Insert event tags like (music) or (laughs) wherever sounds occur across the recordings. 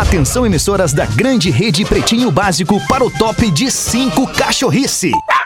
Atenção emissoras da grande rede Pretinho Básico para o top de 5 cachorrice. A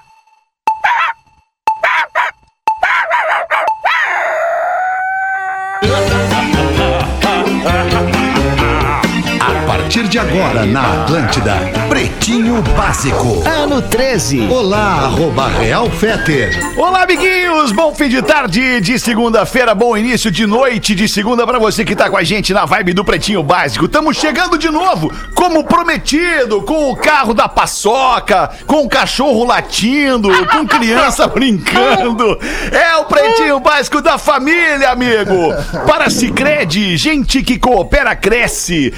partir de agora na Atlântida, Pretinho Básico. Ano 13. Olá, arroba Real Feter. Olá, amiguinhos! Bom fim de tarde de segunda-feira, bom início de noite de segunda pra você que tá com a gente na vibe do Pretinho Básico. Estamos chegando de novo, como prometido, com o carro da paçoca, com o cachorro latindo, com criança (laughs) brincando. É o Pretinho Básico da família, amigo! Para Cicred, gente que coopera cresce.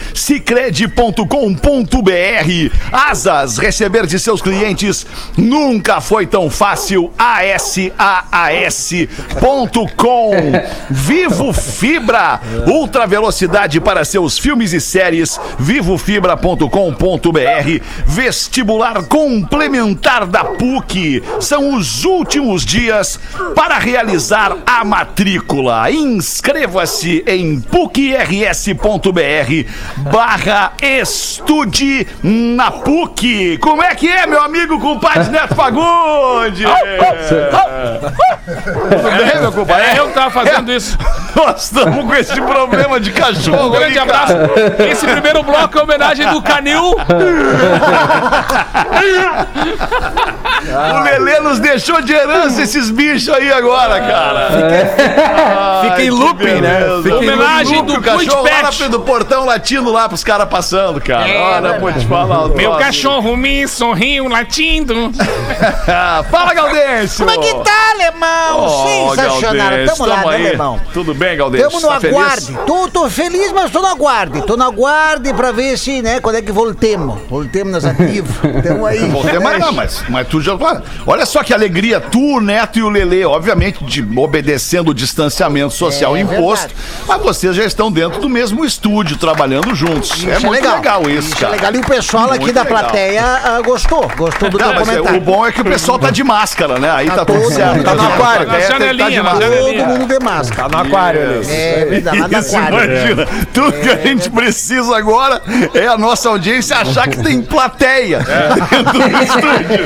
Cicred.com.br Asas, receber de seus clientes nunca foi tão fácil. ASAAS.com Vivo Fibra, ultra velocidade para seus filmes e séries. Vivofibra.com.br Vestibular complementar da PUC. São os últimos dias para realizar a matrícula. Inscreva-se em pucrs.br barra estude na PUC. Como é que é, meu amigo compadre (laughs) Neto Fagundes? Tudo bem, meu compadre? É eu que tava fazendo isso. (laughs) Nós estamos com esse problema de cachorro. Um grande abraço. Esse primeiro bloco é homenagem do Canil. O Lelê nos deixou de herança esses bichos aí agora, cara. Fica em looping, né? Fica em Homenagem Looping, do o cachorro lá do portão latindo lá pros caras passando, cara. Olha, vou te falar. Meu troço. cachorro me sorriu latindo. (laughs) Fala, Gaudêncio. Como é que tá, alemão? Oh, Sensacional. Gaudêncio, Tamo lá, tamo né, alemão? Tudo bem, Gaudêncio? Tamo no Tá feliz? aguarde. Tô, tô feliz, mas tô no aguarde. Tô no aguarde pra ver se, né, quando é que voltemos. Voltemos nas ativas. Tamo aí. Voltei, mas não, mas, mas tu já. Olha só que alegria, tu, o Neto e o Lelê, obviamente, de, obedecendo o distanciamento social É imposto, verdade. mas vocês já estão dentro do mesmo estúdio, trabalhando juntos. Isso é muito legal, isso, é cara. legal. E o pessoal aqui Muito da legal. plateia ah, gostou. Gostou do Não, teu mas é- comentário. o bom é que o pessoal tá de máscara, né? Aí tá, Tá tudo todo certo. mundo Tá no aquário. Na janelinha, na Todo mundo de máscara. Tá no aquário ali. É verdade, lá no Isso, aquário. imagina. Tudo que a gente precisa agora é a nossa audiência achar que tem plateia dentro do estúdio.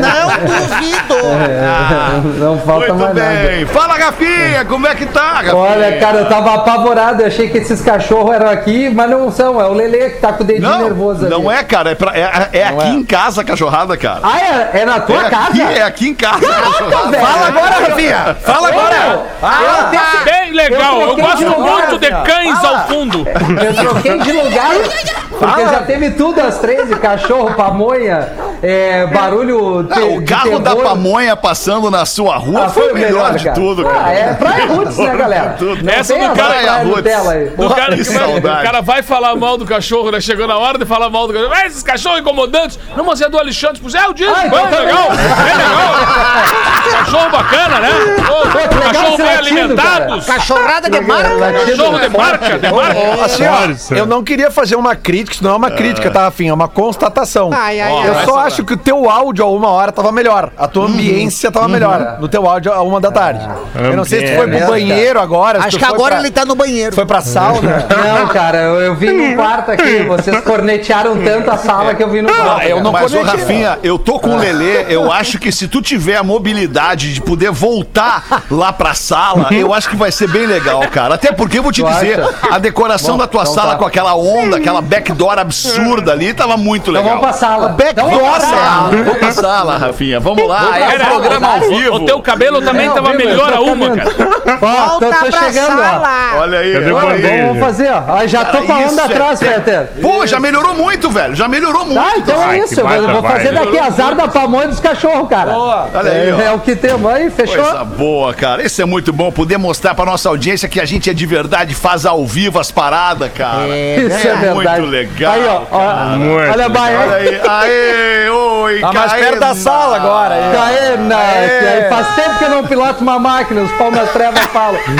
Não duvido. Não falta Muito mais nada. bem. Fala, Rafinha, como é que tá, Rafinha? Olha, cara, eu tava apavorado. Eu achei que esses cachorros eram aqui, mas não são. É o Lelê que tá com o dedinho Não, nervoso ali. não é, cara. É, pra- é- é aqui em casa a cachorrada, cara. Ah, é, é na tua é, casa? aqui, é aqui em casa a cachorrada. velho. Fala agora, Rafinha! Fala agora! Ah, Bem legal. Eu de gosto lugar, muito de cães Fala. ao fundo. Eu troquei de lugar. (laughs) Porque já teve tudo às 13, cachorro, pamonha, é, barulho Ah, te- o de carro da pamonha passando na sua rua Ah, foi o melhor, de cara. tudo, Ah, cara. é Praia (laughs) Roots, né, galera? Tudo. Não Essa do a cara- Praia Praia Nutella aí. O cara, que saudade. o cara vai falar mal do cachorro, né? Chegou na hora de falar mal do cachorro. Ah, esses cachorros incomodantes. Não, mas é do Alexandre. Tipo, é o dia. Ah, então legal. É legal. cachorro bacana, né? Cachorro bem latido, alimentados. Cachorrada de marca. Cachorro de marca, de marca. Assim, ó, eu não queria fazer uma crítica, isso não é uma crítica, tá, Rafinha? É uma constatação. Ai, ai, eu só acho que o teu áudio a uma hora tava melhor. A tua ambiência tava melhor no teu áudio a uma da tarde. Eu não sei se tu foi pro banheiro agora. se Acho tu que foi agora pra- ele tá no banheiro. Foi pra sauna. (laughs) Não, cara, eu, eu vi no quarto aqui. Vocês cornetearam tanto a sala que eu vi no quarto. eu não Mas, ô, conectei. Rafinha, eu tô com o Lelê, eu acho que se tu tiver a mobilidade de poder voltar lá pra sala, eu acho que vai ser bem legal, cara. Até porque eu vou te Tu dizer, acha? a decoração da tua então sala tá. com aquela onda, aquela backdoor absurda ali, tava muito Então legal. vamos pra sala. Backdoor, Então vamos pra sala. Vamos pra sala, Rafinha. Vamos lá. É Era- um programa ao vivo. O teu cabelo também tava melhor a uma, cara. Ó, tô, pra chegando, ó. sala. Olha aí. Vamos fazer, ó. Já tô com a onda é atrás, ter- Peter. Pô, já melhorou muito, velho. Já melhorou muito. Tá, então é isso. Eu vou, fazer daqui azar da pamonha dos cachorros, cara. Olha aí. É, é o que temos aí, fechou? Coisa boa, cara. Isso é muito bom poder mostrar pra nossa audiência que a gente é de verdade, faz ao vivo as paradas, cara. Isso é, é verdade. muito legal, Aí, ó. olha a Olha Bahia. aí. Aê! Oi, Tá mais perto da sala agora. aí. Caena, aí faz tempo que eu não piloto uma máquina, os palmas trevas falam. (laughs)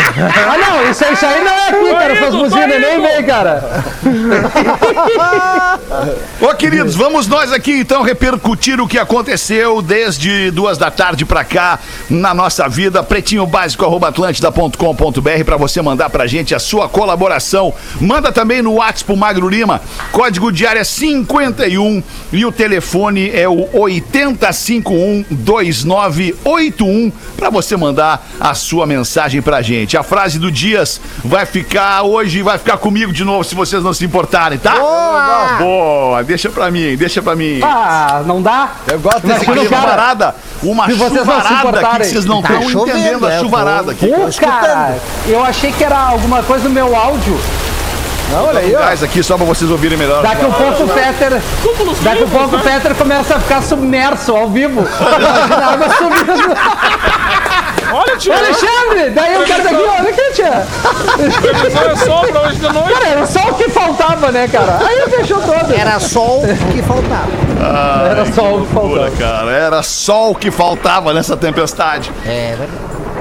Ah, não, isso, isso aí não é aqui, cara. Essas buzinas nem vem, cara. Ô, queridos, vamos nós aqui então repercutir o que aconteceu desde duas da tarde pra cá na nossa vida. Pretinho básico atlântida.com.br pra você mandar pra gente a sua colaboração. Manda também no WhatsApp pro Magro Lima, código de área 51 e o telefone é o 80512981 pra você mandar a sua mensagem pra gente. A frase do Dias vai ficar hoje, vai ficar comigo de novo se vocês não se importarem, tá? Boa! Boa, deixa pra mim, deixa pra mim. Ah, não dá? Eu gosto cara. chuvarada, uma Se vocês chuvarada que vocês não Tá estão chovendo, entendendo a é, chuvarada aqui. Pô, cara, eu achei que era alguma coisa do meu áudio. Não, olha aí, Um ó. gás aqui só pra vocês ouvirem melhor. Daqui um pouco o Peter. Cúmulos Daqui um pouco o né? Peter começa a ficar submerso ao vivo. Imagina a água subindo. Olha, tio. Alexandre! Daí o cara daqui, olha aqui, tia. Olha só pra hoje de noite. Cara, era só o que faltava, né, cara? Aí fechou todo. Era sol que faltava. Era só o que faltava. cara, era só o que faltava nessa tempestade. É verdade.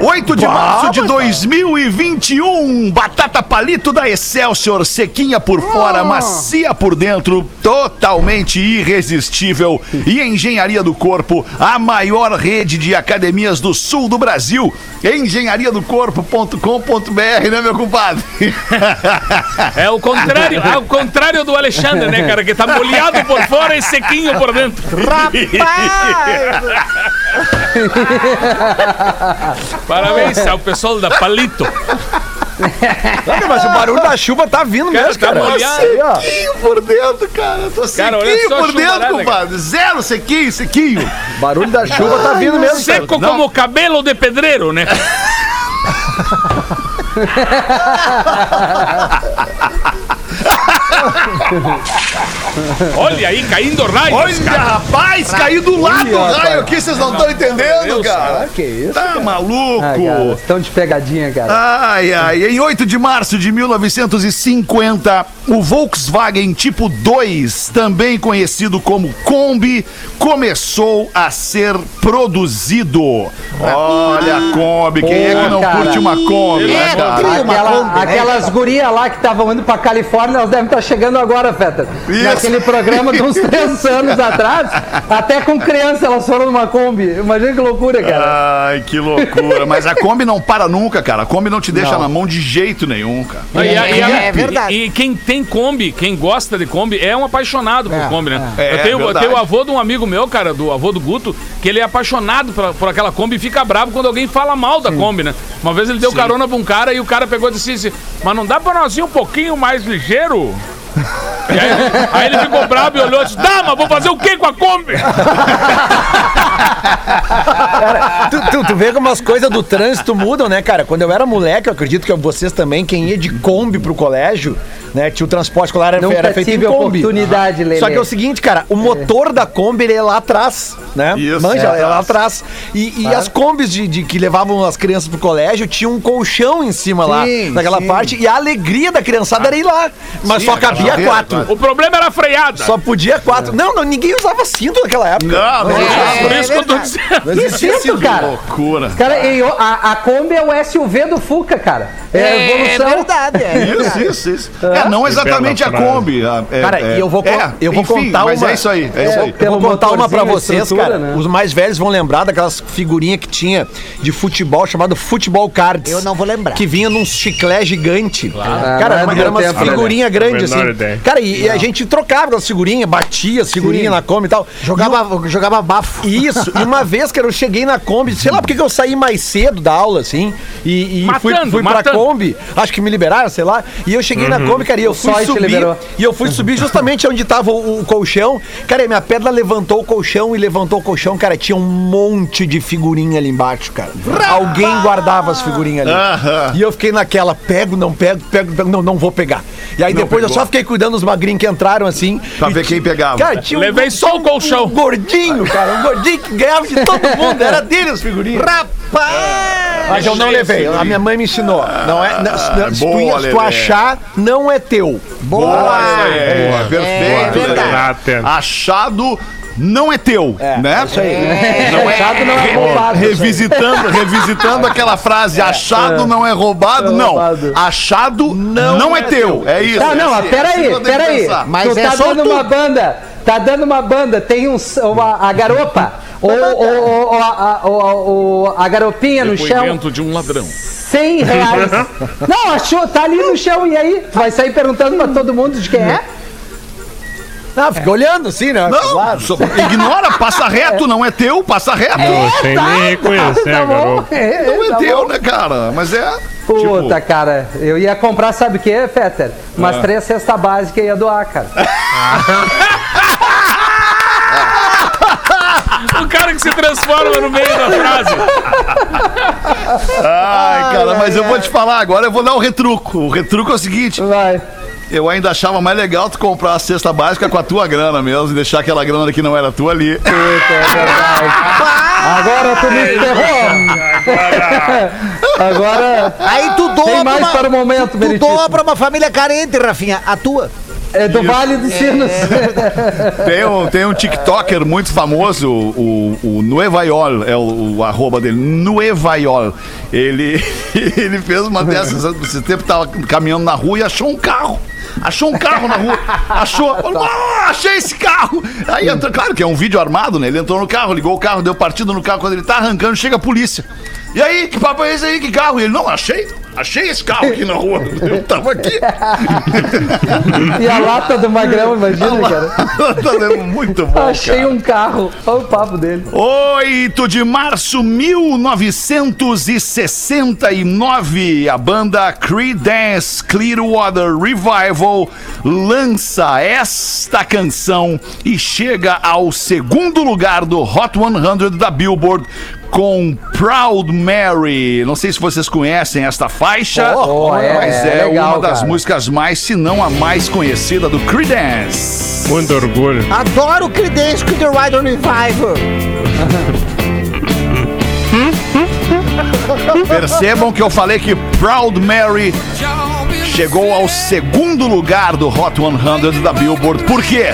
8 de março de 2021, batata palito da Excelsior, sequinha por fora, macia por dentro, totalmente irresistível. E Engenharia do Corpo, a maior rede de academias do sul do Brasil. engenhariadocorpo.com.br, né, meu compadre? É o contrário, é o contrário do Alexandre, né, cara? Que tá molhado por fora e sequinho por dentro. (laughs) Parabéns ao pessoal da Palito. Olha, mas o barulho da chuva tá vindo Cara, mesmo, tá cara. molhado. Aí, ó. Sequinho por dentro, cara. Tô Cara, olha sequinho por dentro, compadre. Zero sequinho, sequinho. Barulho da chuva tá vindo mesmo, cara. Seco como cabelo de pedreiro, né? (laughs) Olha aí, caindo raios, Olha, cara. rapaz, caiu do lado do rapaz. raio aqui, vocês não estão entendendo, Deus, cara. Que isso? Tá maluco? Cara, estão de pegadinha, cara. Ai, ai, em 8 de março de 1950, o Volkswagen Tipo 2, também conhecido como Kombi, começou a ser produzido. Olha a Kombi, quem é que não cara. curte uma Kombi, né, É, cara? Aquela- Kombi, né, aquelas gurias lá que estavam indo pra Califórnia, elas devem estar chegando agora, Feta. Isso. Naquele programa de uns três (laughs) anos atrás, até com criança elas foram numa Kombi. Imagina que loucura, cara. Ai, que loucura. Mas a Kombi não para nunca, cara. A Kombi não te deixa na mão de jeito nenhum, cara. E, a- e a- É verdade. E, e quem tem Kombi, quem gosta de Kombi, é um apaixonado por É, Kombi, né? é. eu, tenho, É eu tenho o avô de um amigo meu, cara, do avô do Guto, que ele é apaixonado por, por aquela Kombi e fica bravo quando alguém fala mal da Kombi, né? Uma vez ele deu carona pra um cara e o cara pegou e disse assim, mas não dá pra nós ir um pouquinho mais ligeiro? (laughs) E aí, aí ele ficou bravo e olhou e disse, dá, mas vou fazer o quê com a Kombi? Tu, tu, tu vê como as coisas do trânsito mudam, né, cara? Quando eu era moleque, eu acredito que vocês também, quem ia de Kombi pro colégio, né? Tinha o transporte escolar, era, era feito em tive Kombi. oportunidade, Lelê. Só que é o seguinte, cara, o motor da Kombi ele é lá atrás, né? Isso, Manja, é é, lá atrás. E, e as Kombis de, de- que levavam as crianças pro colégio tinham um colchão em cima lá, Sim, naquela sim. parte, e a alegria da criançada era ir lá. Mas só cabia quatro. O problema era a freada. Só podia quatro. Não, não, ninguém usava cinto naquela época. Não, não, É, Por isso que eu tô dizendo. Não existia Isso, cinto. cara. loucura. Cara, a, a Kombi é o SUV do Fuca, cara. É, a É evolução. verdade, é (laughs) Isso, isso, isso. É, não exatamente a Kombi. a- é- Cara, é- e eu vou, é, eu vou enfim, contar mas uma. é isso aí, é, isso aí. Eu vou Pelo contar uma pra vocês, cara. né? Os mais velhos vão lembrar daquelas figurinhas que tinha de futebol chamado Futebol Cards. Eu não vou lembrar. Que vinha num chiclé gigante. Ah, Cara, é era, era umas né? figurinhas grandes, assim. ideia. Cara, e, e a gente trocava aquelas figurinhas, batia as figurinhas na Kombi e tal. Jogava, jogava bafo. Isso, e uma vez, cara, eu cheguei na Kombi, sei lá porque que eu saí mais cedo da aula, assim, e, e fui, Matando, fui pra matando. Kombi, acho que me liberaram, sei lá, e eu cheguei na Kombi, cara, e eu fui Só subir, liberou. (laughs) e eu fui subir justamente onde tava o, o colchão, cara, minha pedra levantou o colchão e levantou o colchão, cara, tinha um monte de figurinha ali embaixo, cara. Alguém guardava as figurinhas ali. Aham. E eu fiquei naquela, pego, não pego, pego, pego, não, não vou pegar. E aí depois eu pegou. só fiquei cuidando dos magrinhos que entraram, assim. Pra e ver quem pegava. Cara, tinha um, Levei só o colchão. um gordinho, cara, um gordinho que ganhava de todo mundo, era dele as figurinhas. Mas eu não levei, a minha mãe me ensinou. Não é, não, se, se tu, boa, se tu achar, não é teu. Boa, isso aí, boa, perfeito. É. Achado não é teu, né? Isso aí. Não é, achado não é roubado. Revisitando, revisitando aquela frase, achado não é roubado, não. roubado. Achado não, é, teu. É isso. Tá, não, é mas peraí, é peraí. Mas tu é tá só dando tu. uma banda, tá dando uma banda, tem um, uma, a garopa, ou, ou, ou, ou a, ou- ou a garopinha no chão, Depoimento de um ladrão. 100 reais. Não, achou, tá ali no chão, e aí? Tu vai sair perguntando pra todo mundo de quem é? Não, fica olhando assim, né? Não, Claro. só- ignora, passa reto, não é teu, passa reto. Sem nem reconhecer a Tá bom, é, Não é tá teu, bom. né, cara? Mas é. Puta, cara, eu ia comprar, sabe o que, Fetter? Umas três cestas básicas e ia doar, cara. O (laughs) que se transforma no meio da frase. Ai, cara, mas eu vou te falar agora, eu vou dar o retruco. O retruco é o seguinte: Vai. eu ainda achava mais legal tu comprar a cesta básica com a tua grana mesmo e deixar aquela grana que não era tua ali. Puta, é verdade. Agora tu me ferrou. Agora Aí tu doa Tem mais uma, para o momento, tu, tu pra uma família carente, Rafinha. A tua. É do Vale dos Sinos. (laughs) Tem um, tem um TikToker muito famoso, o, o Nuevaiol, é o, o arroba dele, Nuevaiol. Ele, (laughs) ele fez uma dessas, esse tempo tava caminhando na rua e achou um carro. Achou um carro na rua, achou, falou, "Ah, achei esse carro. Aí entrou, claro que é um vídeo armado, né? Ele entrou no carro, ligou o carro, deu partida no carro. Quando ele tá arrancando, chega a polícia. E aí, que papo é esse aí? Que carro? E ele, não, achei, achei esse carro aqui na rua. (laughs) Eu tava aqui. E a lata do Magrão, imagina, cara. (laughs) tá muito bom, Achei cara. um carro. Olha o papo dele. 8 de março 1969, a banda Creedence Clearwater Revival lança esta canção e chega ao segundo lugar do Hot 100 da Billboard com Proud Mary. Não sei se vocês conhecem esta faixa, Oh, é, mas é, é legal, uma das cara. músicas mais, se não a mais conhecida do Creedence. Muito orgulho. Adoro o Creedence Clearwater Revival. (laughs) Percebam que eu falei que Proud Mary chegou ao segundo lugar do Hot 100 da Billboard. Por quê?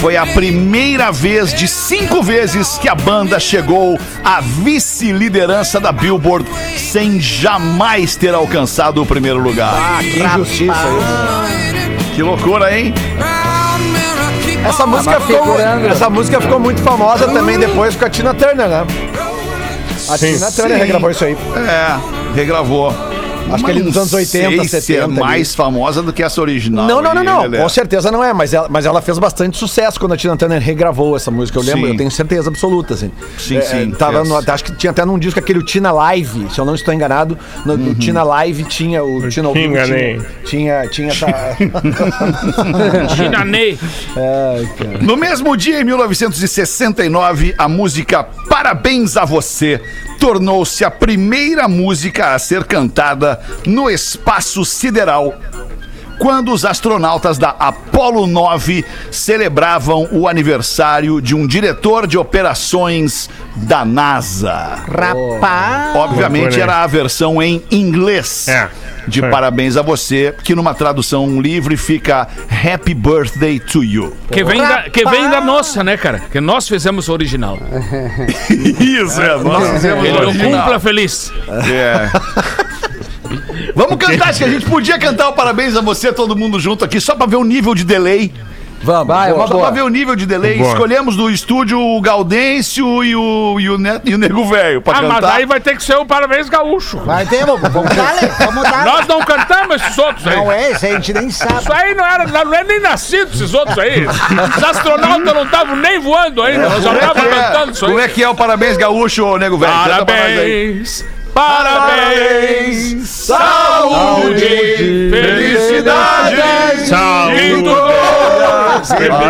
Foi a primeira vez de cinco vezes que a banda chegou à vice-liderança da Billboard sem jamais ter alcançado o primeiro lugar. Que injustiça isso. Que loucura, hein? Essa música, mas ficou, essa música ficou muito famosa também depois com a Tina Turner, né? A Sim. Tina Turner Sim. regravou isso aí. É, regravou. Acho que ali nos anos 80, sei se 70 é ali. mais famosa do que essa original. Não, não, não, não. Com certeza não é, mas ela, mas ela fez bastante sucesso quando a Tina Turner regravou essa música. Eu lembro, Sim. eu tenho certeza absoluta, assim. Sim, É, sim, Tava no- acho que tinha até num disco aquele Tina Live, se eu não estou enganado. No, no Tina Live tinha o Tina enganei. Tinha, tinha, tinha essa. (laughs) Ai, cara. No mesmo dia, em 1969, a música Parabéns a Você tornou-se a primeira música a ser cantada no espaço sideral. Quando os astronautas da Apollo 9 celebravam o aniversário de um diretor de operações da NASA. Rapaz. Obviamente era a versão em inglês É. de É. Parabéns a Você, que numa tradução livre fica Happy Birthday to You. Que vem, da, que vem da nossa, né, cara? Que nós fizemos o original. (laughs) Isso, é, nós fizemos Ele o original. cumpla feliz. É. (laughs) Vamos cantar, acho que a gente podia cantar o parabéns a você, todo mundo junto aqui, só pra ver o nível de delay. Vamos, Vai, boa. Só boa. pra ver o nível de delay. Boa. Escolhemos do estúdio o Gaudêncio e o, e o, Neto, e o Nego Velho pra Ah, mas cantar. aí vai ter que ser o parabéns gaúcho. Vai ter, vamos vamos dar, vamos dar. Nós não cantamos esses outros aí. Não é, isso aí a gente nem sabe. Isso aí não era, não era nem nascido, esses outros aí. Os astronautas não estavam nem voando ainda, nós já Como é, estavam que cantando é, isso aí. como é que é o parabéns gaúcho, Nego Velho? Parabéns, parabéns, saúde, felicidade, Saúde.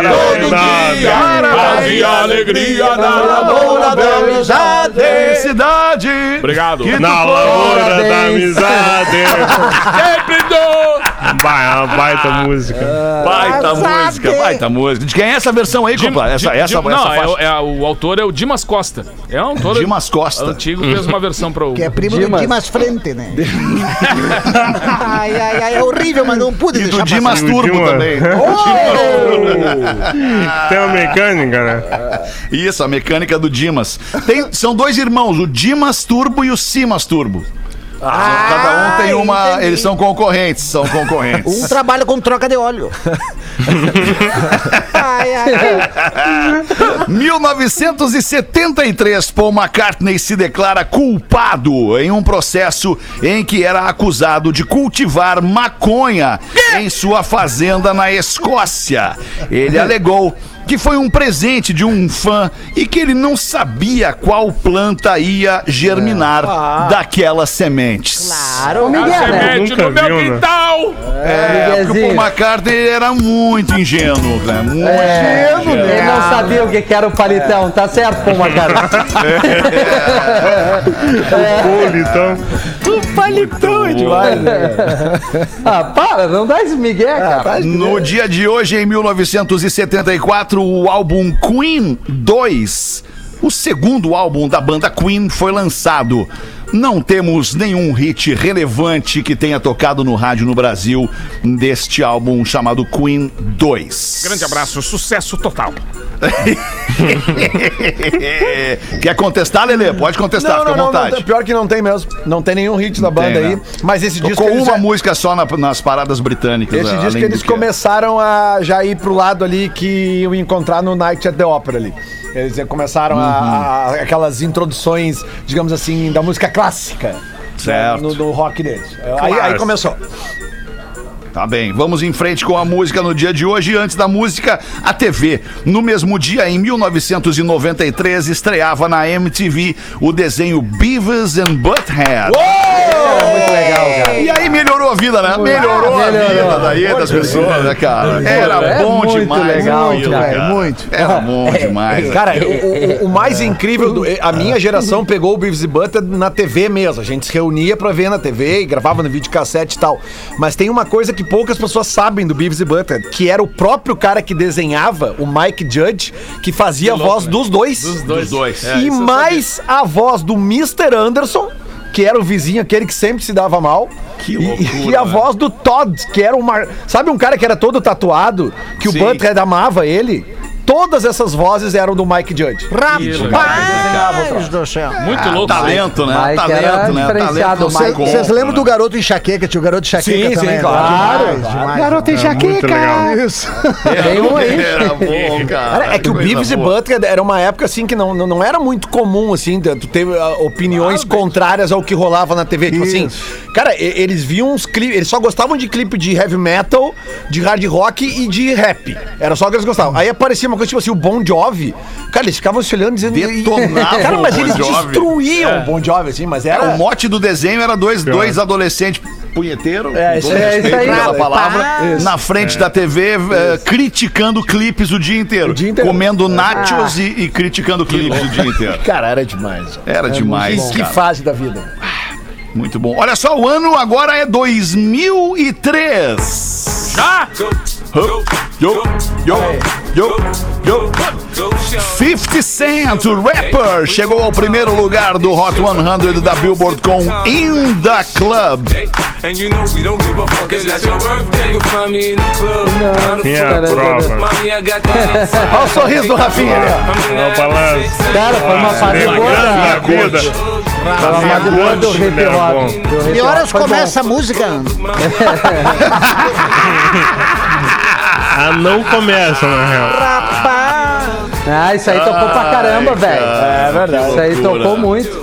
todo dia, paz e alegria na lavoura da amizade. Felicidade. Obrigado. Na lavoura da amizade. (laughs) Sempre dou Bah, é baita música. Baita sabe. música, baita música. De quem é essa versão aí, Copla? Essa, Dim- essa, Dim- essa não, é, faixa. é o autor é o Dimas Costa. É um autor Dimas Costa. antigo, fez uma versão para o. Que é primo Dimas. do Dimas Frente, né? (laughs) ai, ai, ai, é horrível, mas não pude E deixar do Dimas E o Turbo Dimas. também. (laughs) Tem uma mecânica, né? Isso, a mecânica do Dimas. Tem- são dois irmãos, o Dimas Turbo e o Simas Turbo. Cada um tem uma. entendi. Eles são concorrentes, são concorrentes. Um trabalha com troca de óleo. (laughs) ai, ai, ai. 1973, Paul McCartney se declara culpado em um processo em que era acusado de cultivar maconha em sua fazenda na Escócia. Ele (laughs) alegou que foi um presente de um fã e que ele não sabia qual planta ia germinar daquelas sementes. Claro. Miguel, né? Semente no meu viu, né? quintal! É, porque o Paul. McCartney era muito ingênuo, né? Muito É, ingênuo. ele não sabia o que era o palitão, tá certo, pô, cara. Pule, então. Palitão é demais, né? Ah, para, não dá esse migué, cara. No dia de hoje, em 1974, o álbum Queen 2, o segundo álbum da banda Queen, foi lançado. Não temos nenhum hit relevante que tenha tocado no rádio no Brasil deste álbum chamado Queen 2. Grande abraço, sucesso total. (laughs) Quer contestar, Lelê? Pode contestar, Não, fica não, à não, vontade. não, pior que não tem mesmo. Não tem nenhum hit da banda tem, aí. né? Mas esse disco. Tocou uma já- música só na- nas paradas britânicas. Esse além disco do eles que- começaram a já ir pro lado ali que iam encontrar no Night at the Opera ali. Eles começaram a, a- aquelas introduções, digamos assim, da música clássica. Certo. No, no rock deles. Aí, aí Clássico. começou. Tá bem, vamos em frente com a música no dia de hoje. Antes da música, a TV. No mesmo dia, em 1993, estreava na MTV o desenho Beavis and Butthead. Era muito legal, cara. E aí melhorou a vida, né? Melhorou a Melhorou. vida daí das pessoas, né, cara? Era É bom muito demais. legal, aquilo, cara, cara. muito. Era bom demais. Cara, o, o- o mais incrível, do- a minha geração pegou o Beavis e Butter na TV mesmo. A gente se reunia pra ver na TV e gravava no videocassete e tal. Mas tem uma coisa que poucas pessoas sabem do Beavis e Butter, que era o próprio cara que desenhava, o Mike Judge, que fazia a voz dos dois. Dos dois. Dos dois. É, e mais a voz do Mr. Anderson, que era o vizinho, aquele que sempre se dava mal. Que E- loucura, E, a né? voz do Todd, que era uma. Sabe um cara que era todo tatuado, que Sim. o Butthead amava ele? Todas essas vozes eram do Mike Judge. Rapaz do céu. Muito louco. Talento, né? Mike Talento, né? Talento Vocês lembram do garoto enxaqueca? Tinha o garoto enxaqueca Sim, sim, também. né? claro, Demais, claro. demais. Garoto legal. Isso. Tem um aí. Era bom, cara. É que o Beavis e. Butthead era uma época assim que não, não, não era muito comum, assim, tu ter ah, opiniões contrárias ao que rolava na TV. Tipo assim, cara, eles viam uns clipes, eles só gostavam de clipe de heavy metal, de hard rock e de rap. Era só o que eles gostavam. Aí aparecia uma coisa tipo assim, o Bon Jovi. Cara, eles ficavam se olhando dizendo. Detonavam Cara, mas o Bon eles Jovi. destruíam o Bon Jovi, assim, mas É, era. o mote do desenho era dois, dois adolescentes punheteiros, É, isso é- isso aí. pela palavra, Isso. na frente da TV, eh, criticando clipes o dia inteiro. dia inteiro. Comendo nachos e, e criticando clipes o dia inteiro. (laughs) Cara, era demais. Era demais, Que cara. fase da vida. Muito bom. Olha só, o ano agora é 2003. Já? Yo, yo, yo, yo, yo. 50 Cent, o rapper, chegou ao primeiro lugar do Hot 100 da Billboard com In The Club. And you know we don't give a fuck. It's not your birthday. You'll find me in the club. Quem é a prova? Olha o sorriso do Rafinha ali, ó. É o balanço. Cara, foi uma fase boa Minha da, vida. foi uma fase boa do hip hop. Que horas foi bom. começa a música? (laughs) Ah, não começa, na real. Ah, isso aí tocou pra caramba, velho. É verdade. Isso aí tocou muito.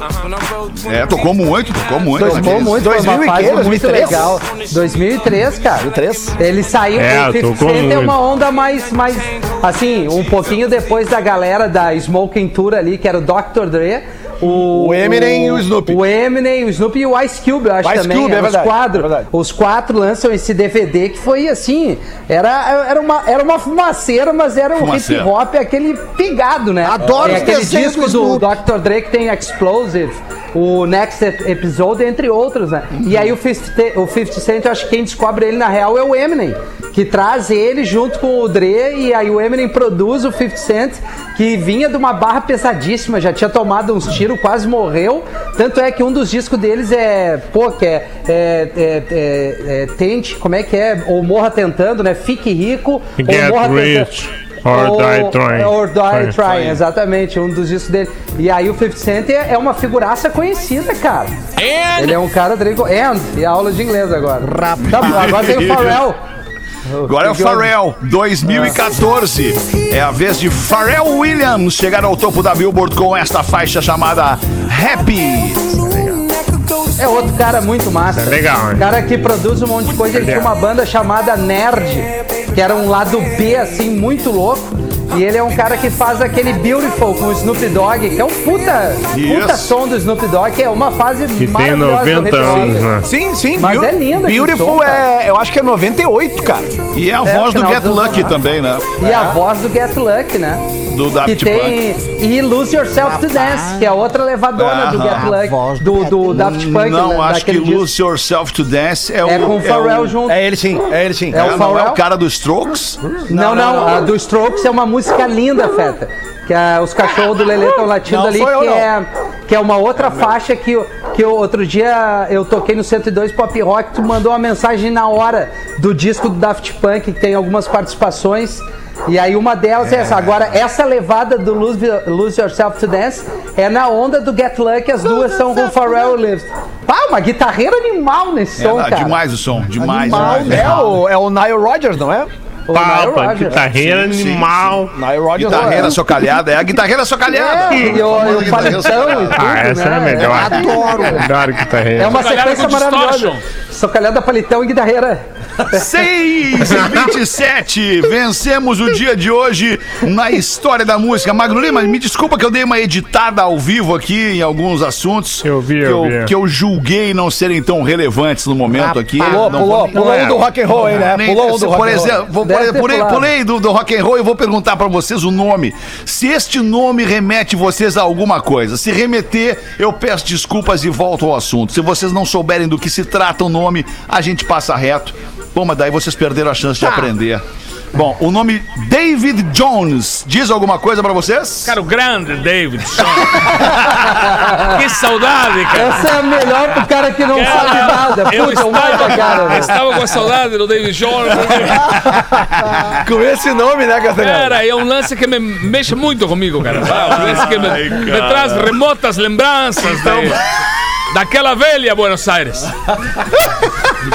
É, tocou muito, tocou muito. Tocou muito, foi 2000 uma fase muito 2003? legal. 2003, cara. 2003? Ele saiu, É, o 50 tocou Cent é muito. uma onda mais, mais, assim, um pouquinho depois da galera da Smoking Tour ali, que era o Dr. Dre. O, O Eminem e o Snoopy. O Eminem, o Snoopy e o Ice Cube, eu acho O Ice também. Cube, é os, verdade, quatro, é os quatro lançam esse DVD que foi assim, era, era, uma, era uma fumaceira, mas era um Fumaceira. hip hop aquele pegado, né? Adoro é os aquele disco do do. Dr. Dre que tem Explosive. O Next Episode, entre outros, né? E aí o 50, o 50 Cent, eu acho que quem descobre ele na real é o Eminem, que traz ele junto com o Dre, e aí o Eminem produz o 50 Cent, que vinha de uma barra pesadíssima, já tinha tomado uns tiros, quase morreu. Tanto é que um dos discos deles é, pô, que é, é, é, é- é Tente, como é que é? Ou Morra Tentando, né? Fique Rico, Get ou Morra rich or die trying. Or Die Trying. Exatamente, um dos discos dele. E aí o 50 Cent é é uma figuraça conhecida, cara. Ele é um cara Draco. And, e a aula de inglês agora. Tá bom, agora tem o Pharrell. Agora é o Pharrell, 2014. É a vez de Pharrell Williams chegar ao topo da Billboard com esta faixa chamada Happy. É outro cara muito massa. É legal, hein? Cara que produz um monte de coisa. Ele tinha uma banda chamada Nerd, que era um lado B, assim, muito louco. E ele é um cara que faz aquele Beautiful com o Snoop Dogg, que é um puta, puta som do Snoop Dogg, que é uma fase Que tem maravilhosa do 90 hip hop. anos, né? Sim, sim. Mas é lindo Beautiful som, é, eu acho que é 98, cara. E é a É, voz do Get Lucky também, né? E a voz do Get Lucky, né? Do Daft que tem e Lose Yourself to Dance, que é outra levadona do Get. Lucky, do, do Daft Punk. Não, né, acho que disco. Lose Yourself to Dance é o. É com o Pharrell junto. É ele sim, é ele sim. É o É, não é Pharrell? o cara do Strokes? Não, não, a do Strokes é uma música linda, Feta. Que é, os cachorros do Lelê estão latindo Não ali, que não. é, que é uma outra faixa que, que eu, outro dia eu toquei no 102 Pop Rock, tu mandou uma mensagem na hora do disco do Daft Punk, que tem algumas participações. E aí uma delas é, essa. Agora, essa levada do Lose, Lose Yourself to Dance é na onda do Get Lucky, as duas são com o Pharrell Williams. Pá, uma guitarreira animal nesse som, É, cara. demais o som, demais, Animal, demais. é, o, é o Nile Rodgers, não é? Papa, guitarreira Sim, sim, animal. Nile Rodgers. Guitarreira socalhada, é a guitarreira (laughs) socalhada. É, e o, e o paletão e tudo, Ah, essa é né? melhor. Adoro. Adoro guitarreira. É uma Socalhada sequência maravilhosa. distortion. Socalhada, palitão e guitarreira. 6 e 27, vencemos o dia de hoje na história da música. Magno Lima, me desculpa que eu dei uma editada ao vivo aqui em alguns assuntos Eu vi, que, eu eu, vi. que eu julguei não serem tão relevantes no momento aqui. Pulou, Não pulou, vou- pulou um do rock and roll aí, né? Nem- Pulou um do por rock and roll. exemplo, pulado. pulei do, do rock and roll e vou perguntar pra vocês o nome. Se este nome remete vocês a alguma coisa, se remeter, eu peço desculpas e volto ao assunto. Se vocês não souberem do que se trata o nome, a gente passa reto. Bom, mas daí vocês perderam a chance de Tá. aprender. Bom, o nome David Jones diz alguma coisa pra vocês? Cara, o grande David. que saudade, cara. Essa é a melhor pro cara que não sabe nada. Eu Puta, baita estava, cara. estava com a saudade do David Jones. Com esse nome, né, Castanhari? Cara, é um lance que me mexe muito comigo, cara. Um lance que me, Ai, me cara. traz remotas lembranças de- daquela velha Buenos Aires. (laughs)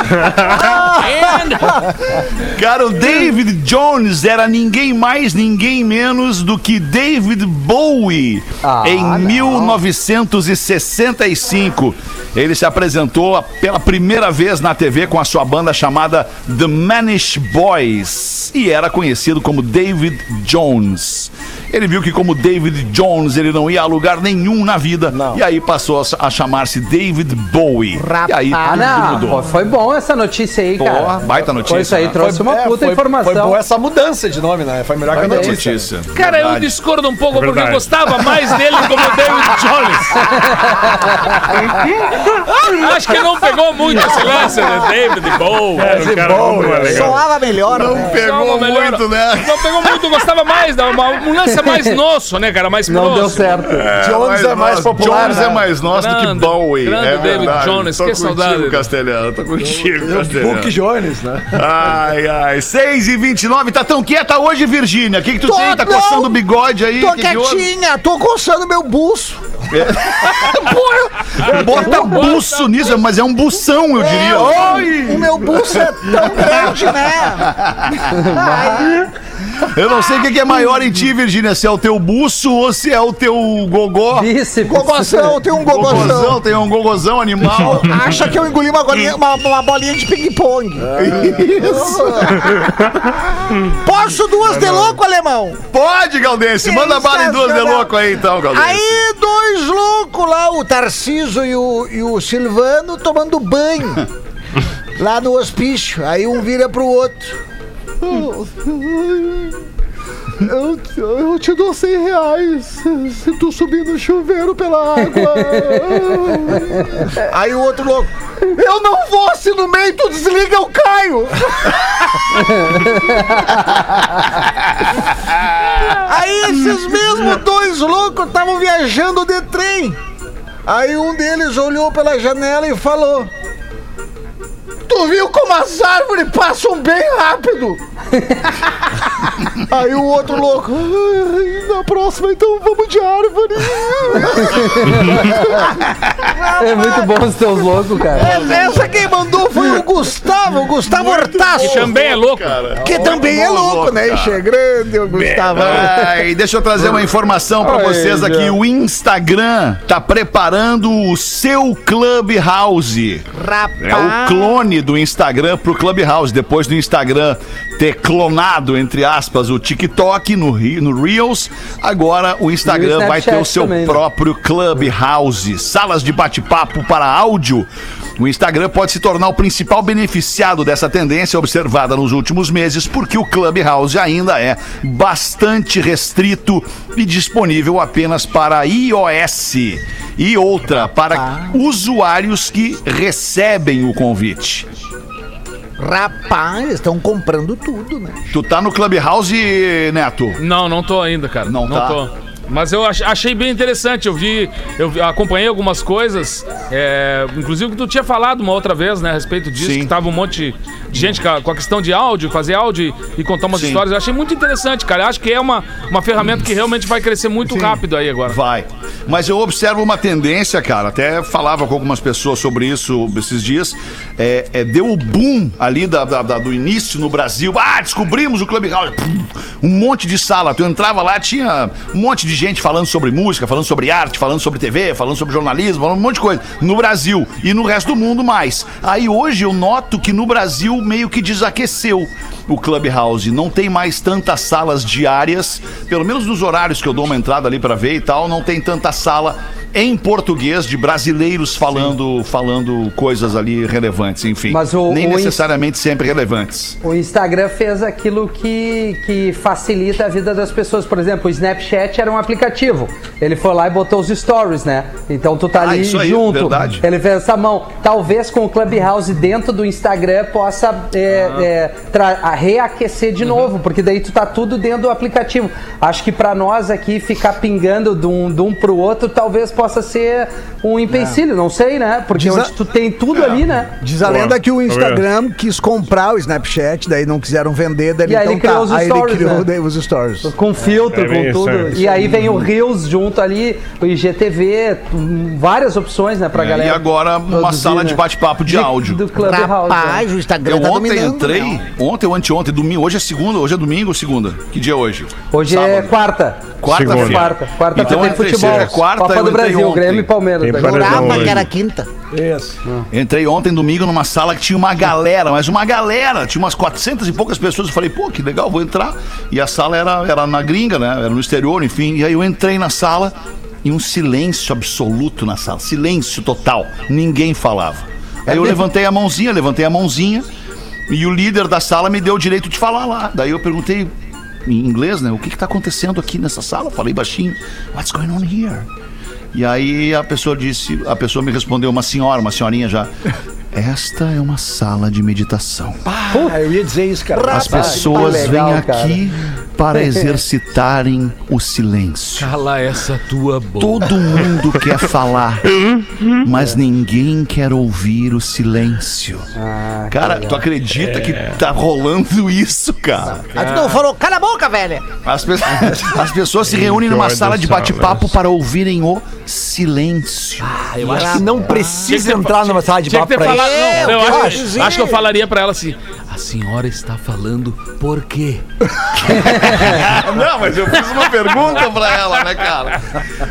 Cara, o David Jones era ninguém mais, ninguém menos do que David Bowie Ah, em não. 1965. Ele se apresentou pela primeira vez na TV com a sua banda chamada The Manish Boys e era conhecido como David Jones. Ele viu que como David Jones ele não ia a lugar nenhum na vida Não. e aí passou a, chamar-se David Bowie. E aí Ah, tudo não. mudou. Foi bom essa notícia aí, cara. Boa, baita notícia, Foi isso aí, né? trouxe uma É, puta foi- informação. Foi boa essa mudança de nome, né? Foi melhor que a Foi notícia. Notícia. Cara, eu Verdade. discordo um pouco porque eu gostava mais dele como (laughs) David Jones. (laughs) Acho que não pegou muito esse lance de David Bowie. Mais legal. Soava melhor, né? Pegou melhor. muito, né? Não pegou muito, gostava mais. da- uma- Um lance mais (laughs) nosso, né, cara? Mais Não deu certo. Jones é mais popular, Jones né? é mais nosso do que Bowie. grande é David. Jones, Tô que saudade. Castelhano. Tô contigo, Book Castelhano. Jones, né? Ai, ai. 6 e 29 Tá tão quieta hoje, Virgínia? O que, que tu Tô, tem? Tá não. coçando o bigode aí? Tô Que quietinha, tô coçando meu buço. Bota buço nisso, mas é um bução, eu diria. Oi! O meu buço é tão grande, né? (laughs) Eu não sei o que que é maior em ti, Virgínia. Se é o teu buço ou se é o teu gogó. Bíceps. gogozão, tem um Gogozão, gogozão. tem um gogozão animal. (laughs) Acha que eu engoli uma, golinha- uma, uma bolinha de ping-pong. (laughs) Posso duas de louco, alemão? Pode, Galdense. Manda bala em duas de louco aí, então, Galdense. Aí, dois loucos lá, o Tarciso e o, e o Silvano tomando banho. (laughs) Lá no hospício. Aí um vira pro outro. Eu, eu te dou 100 reais se tu subir no chuveiro pela água. Aí o outro louco, eu não vou se no meio tu desliga, eu caio. Aí esses mesmos dois loucos estavam viajando de trem. Aí um deles olhou pela janela e falou: Tu viu como as árvores passam bem rápido? (laughs) Aí o outro louco, "Ai, na próxima então vamos de árvore. (laughs) É muito bom os teus loucos, cara. Essa quem mandou o Gustavo, o Gustavo Hortaço. Que também é louco. Que também é louco, né? É grande o Gustavo. Ai, deixa eu trazer uma informação pra vocês aqui. O Instagram tá preparando o seu Clubhouse. É o clone do Instagram pro Clubhouse. Depois do Instagram ter clonado, entre aspas, o TikTok no, no Reels, agora o Instagram o vai ter o seu também, né? próprio Clubhouse. Salas de bate-papo para áudio. O Instagram pode se tornar o principal beneficiado dessa tendência observada nos últimos meses, porque o Clubhouse ainda é bastante restrito e disponível apenas para iOS. E outra, para usuários que recebem o convite. Rapaz, eles estão comprando tudo, né? Tu tá no Clubhouse, Neto? Não, não tô ainda, cara. Não Não, tá? tô. Mas eu ach- achei bem interessante. Eu vi, eu acompanhei algumas coisas, é, inclusive que tu tinha falado uma outra vez, né, a respeito disso, Sim. que tava um monte de gente com a, questão de áudio, fazer áudio e, contar umas Sim. histórias. Eu achei muito interessante, cara. Eu acho que é uma, uma ferramenta que realmente vai crescer muito rápido aí agora. Vai. Mas eu observo uma tendência, cara. Até falava com algumas pessoas sobre isso esses dias. É, é, deu o boom ali da- da- da- do início no Brasil. Ah, descobrimos o Clubhouse. Um monte de sala. Tu entrava lá, tinha um monte de gente falando sobre música, falando sobre arte, falando sobre TV, falando sobre jornalismo, falando um monte de coisa. No Brasil e no resto do mundo mais. Aí hoje eu noto que no Brasil meio que desaqueceu o Clubhouse. Não tem mais tantas salas diárias, pelo menos nos horários que eu dou uma entrada ali pra ver e tal, não tem tanta sala em português de brasileiros falando falando coisas ali relevantes, enfim. Mas o- Nem o necessariamente sempre relevantes. O Instagram fez aquilo que, que facilita a vida das pessoas. Por exemplo, o Snapchat era um aplicativo. Ele foi lá e botou os stories, né? Então tu tá Ah, ali isso aí, junto. verdade. Ele fez essa mão. Talvez com o Clubhouse dentro do Instagram possa é, Ah. é, tra- reaquecer Uhum. de novo, porque daí tu tá tudo dentro do aplicativo. Acho que pra nós aqui ficar pingando de um, de um pro outro talvez possa ser um empecilho, não sei, né? Porque Diz a- onde tu tem tudo É. ali, né? Diz a lenda que o Instagram quis comprar o Snapchat, daí não quiseram vender, daí E aí então ele criou os aí stories, ele criou né? os stories. Com filtro, É com isso, tudo. é. E aí vem o Reels junto ali, o IGTV, várias opções, né, pra É, galera. e agora uma produzir, sala né? de bate-papo de áudio. Do Clubhouse. Rapaz, né? o Instagram Eu tá ontem dominando. entrei, né? ontem ou anteontem, domingo, hoje é segunda, hoje é domingo ou segunda? Que dia é hoje? Hoje é Sábado. quarta. Quarta-feira. Quarta. Quarta Então tem entre futebol. seja quarta, Copa eu do Brasil, ontem. Grêmio e Palmeiras. Jurava hoje. que era quinta. Isso. Entrei ontem, domingo, numa sala que tinha uma galera, mas uma galera, tinha umas 400 e poucas pessoas. Eu falei, pô, que legal, vou entrar. E a sala era, era na gringa, né? Era no exterior, enfim. E aí eu entrei na sala e um silêncio absoluto na sala. Silêncio total. Ninguém falava. Aí eu levantei a mãozinha, levantei a mãozinha e o líder da sala me deu o direito de falar lá. Daí eu perguntei em inglês, né? O que que tá acontecendo aqui nessa sala? Eu falei baixinho. What's going on here? E aí a pessoa disse, a pessoa me respondeu, uma senhora, uma senhorinha já. (laughs) Esta é uma sala de meditação. Ah, eu ia dizer isso, cara. As pessoas vêm cara. Para (laughs) exercitarem o silêncio. Cala essa tua boca. Todo mundo quer falar, (laughs) mas ninguém quer ouvir o silêncio. Ah, que Cara, tu acredita que tá rolando isso, cara? Aí tu não falou, cala a boca, velha. As, pe- (laughs) as pessoas se reúnem numa sala de bate-papo silence. para ouvirem o silêncio. Eu acho que não precisa entrar numa sala de Tinha que papo ter pra isso. É, não, eu que eu acho, acho que eu falaria pra ela assim: a senhora está falando por quê? (laughs) Não, mas eu fiz uma pergunta pra ela, né, cara?